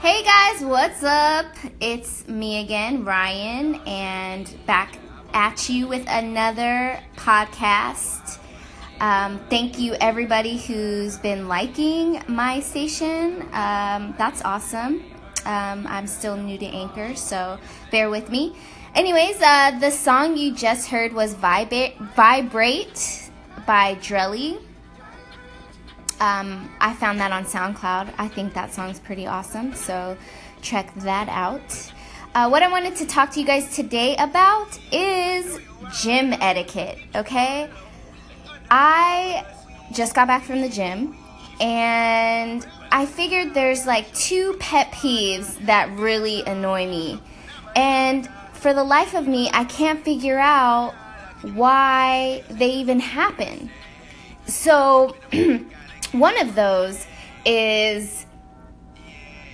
Hey guys, what's up? It's me again, Ryan, and back at you with another podcast. Um, thank you, everybody who's been liking my station. Um, that's awesome. Um, I'm still new to Anchor, so bear with me. Anyways, uh, the song you just heard was Vibra- Vibrate by Drelly. Um, I found that on SoundCloud. I think that song's pretty awesome, so check that out. Uh, what I wanted to talk to you guys today about is gym etiquette, okay? I just got back from the gym and I figured there's like two pet peeves that really annoy me. And for the life of me, I can't figure out why they even happen. So, one of those is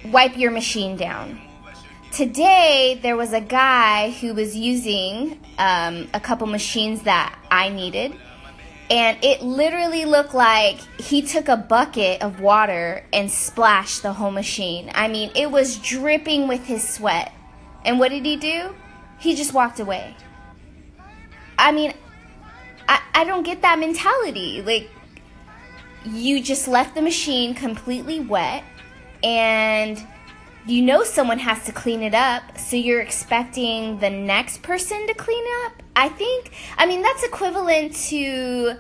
wipe your machine down. Today, there was a guy who was using um, a couple machines that I needed and it literally looked like he took a bucket of water and splashed the whole machine. I mean, it was dripping with his sweat. And what did he do? He just walked away. I mean, I, I don't get that mentality. Like, you just left the machine completely wet and you know someone has to clean it up, so you're expecting the next person to clean up. I think, I mean, that's equivalent to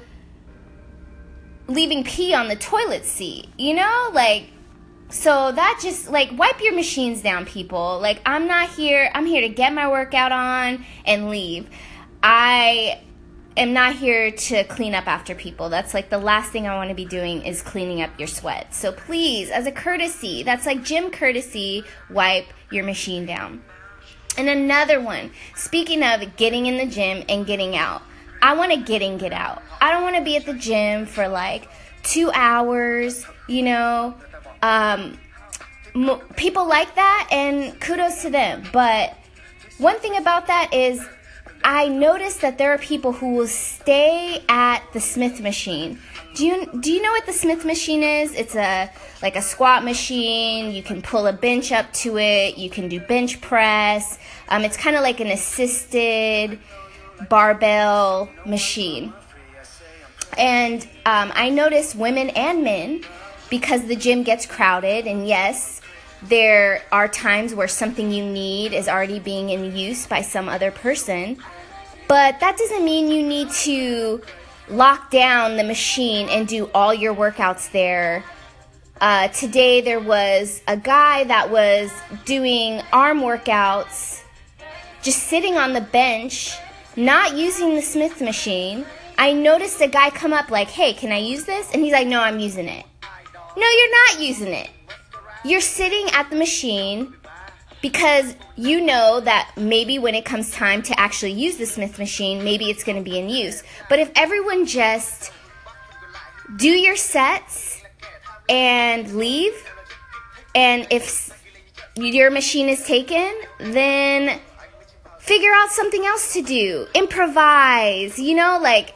leaving pee on the toilet seat, you know? Like, so that just, like, wipe your machines down, people. Like, I'm not here, I'm here to get my workout on and leave. I am not here to clean up after people. That's like the last thing I want to be doing is cleaning up your sweat. So please, as a courtesy, that's like gym courtesy, wipe your machine down. And another one, speaking of getting in the gym and getting out, I want to get in, get out. I don't want to be at the gym for like two hours, you know. Um, people like that, and kudos to them. But one thing about that is I noticed that there are people who will stay at the Smith machine. Do you do you know what the Smith machine is? It's a like a squat machine. You can pull a bench up to it. You can do bench press. Um, it's kind of like an assisted barbell machine. And um, I notice women and men because the gym gets crowded. And yes, there are times where something you need is already being in use by some other person. But that doesn't mean you need to lock down the machine and do all your workouts there. Uh, today there was a guy that was doing arm workouts just sitting on the bench, not using the Smith machine. I noticed a guy come up like, hey, can I use this? And he's like, no, I'm using it. No, you're not using it. You're sitting at the machine because you know that maybe when it comes time to actually use the Smith machine, maybe it's going to be in use. But if everyone just do your sets and leave, and if your machine is taken, then figure out something else to do. Improvise, you know, like,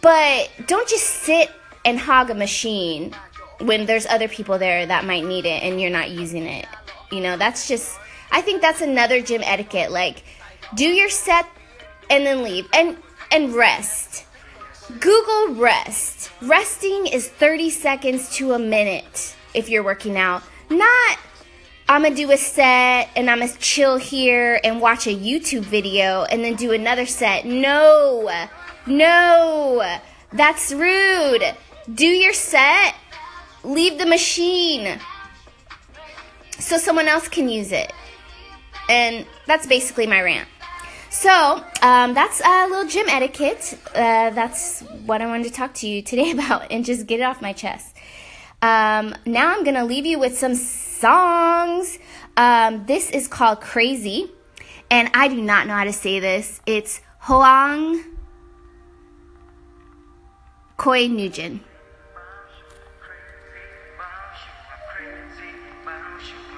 but don't just sit and hog a machine when there's other people there that might need it and you're not using it. You know, that's just, I think that's another gym etiquette. Like, do your set and then leave. And, and rest. Google rest. Resting is 30 seconds to a minute if you're working out. Not, I'm gonna do a set and I'm gonna chill here and watch a YouTube video and then do another set. No, no, that's rude. Do your set, leave the machine so someone else can use it. And that's basically my rant. So, um, that's a little gym etiquette. Uh, that's what I wanted to talk to you today about and just get it off my chest. Um, now I'm going to leave you with some songs. Um, this is called Crazy, and I do not know how to say this. It's Hoang Koi Nugent.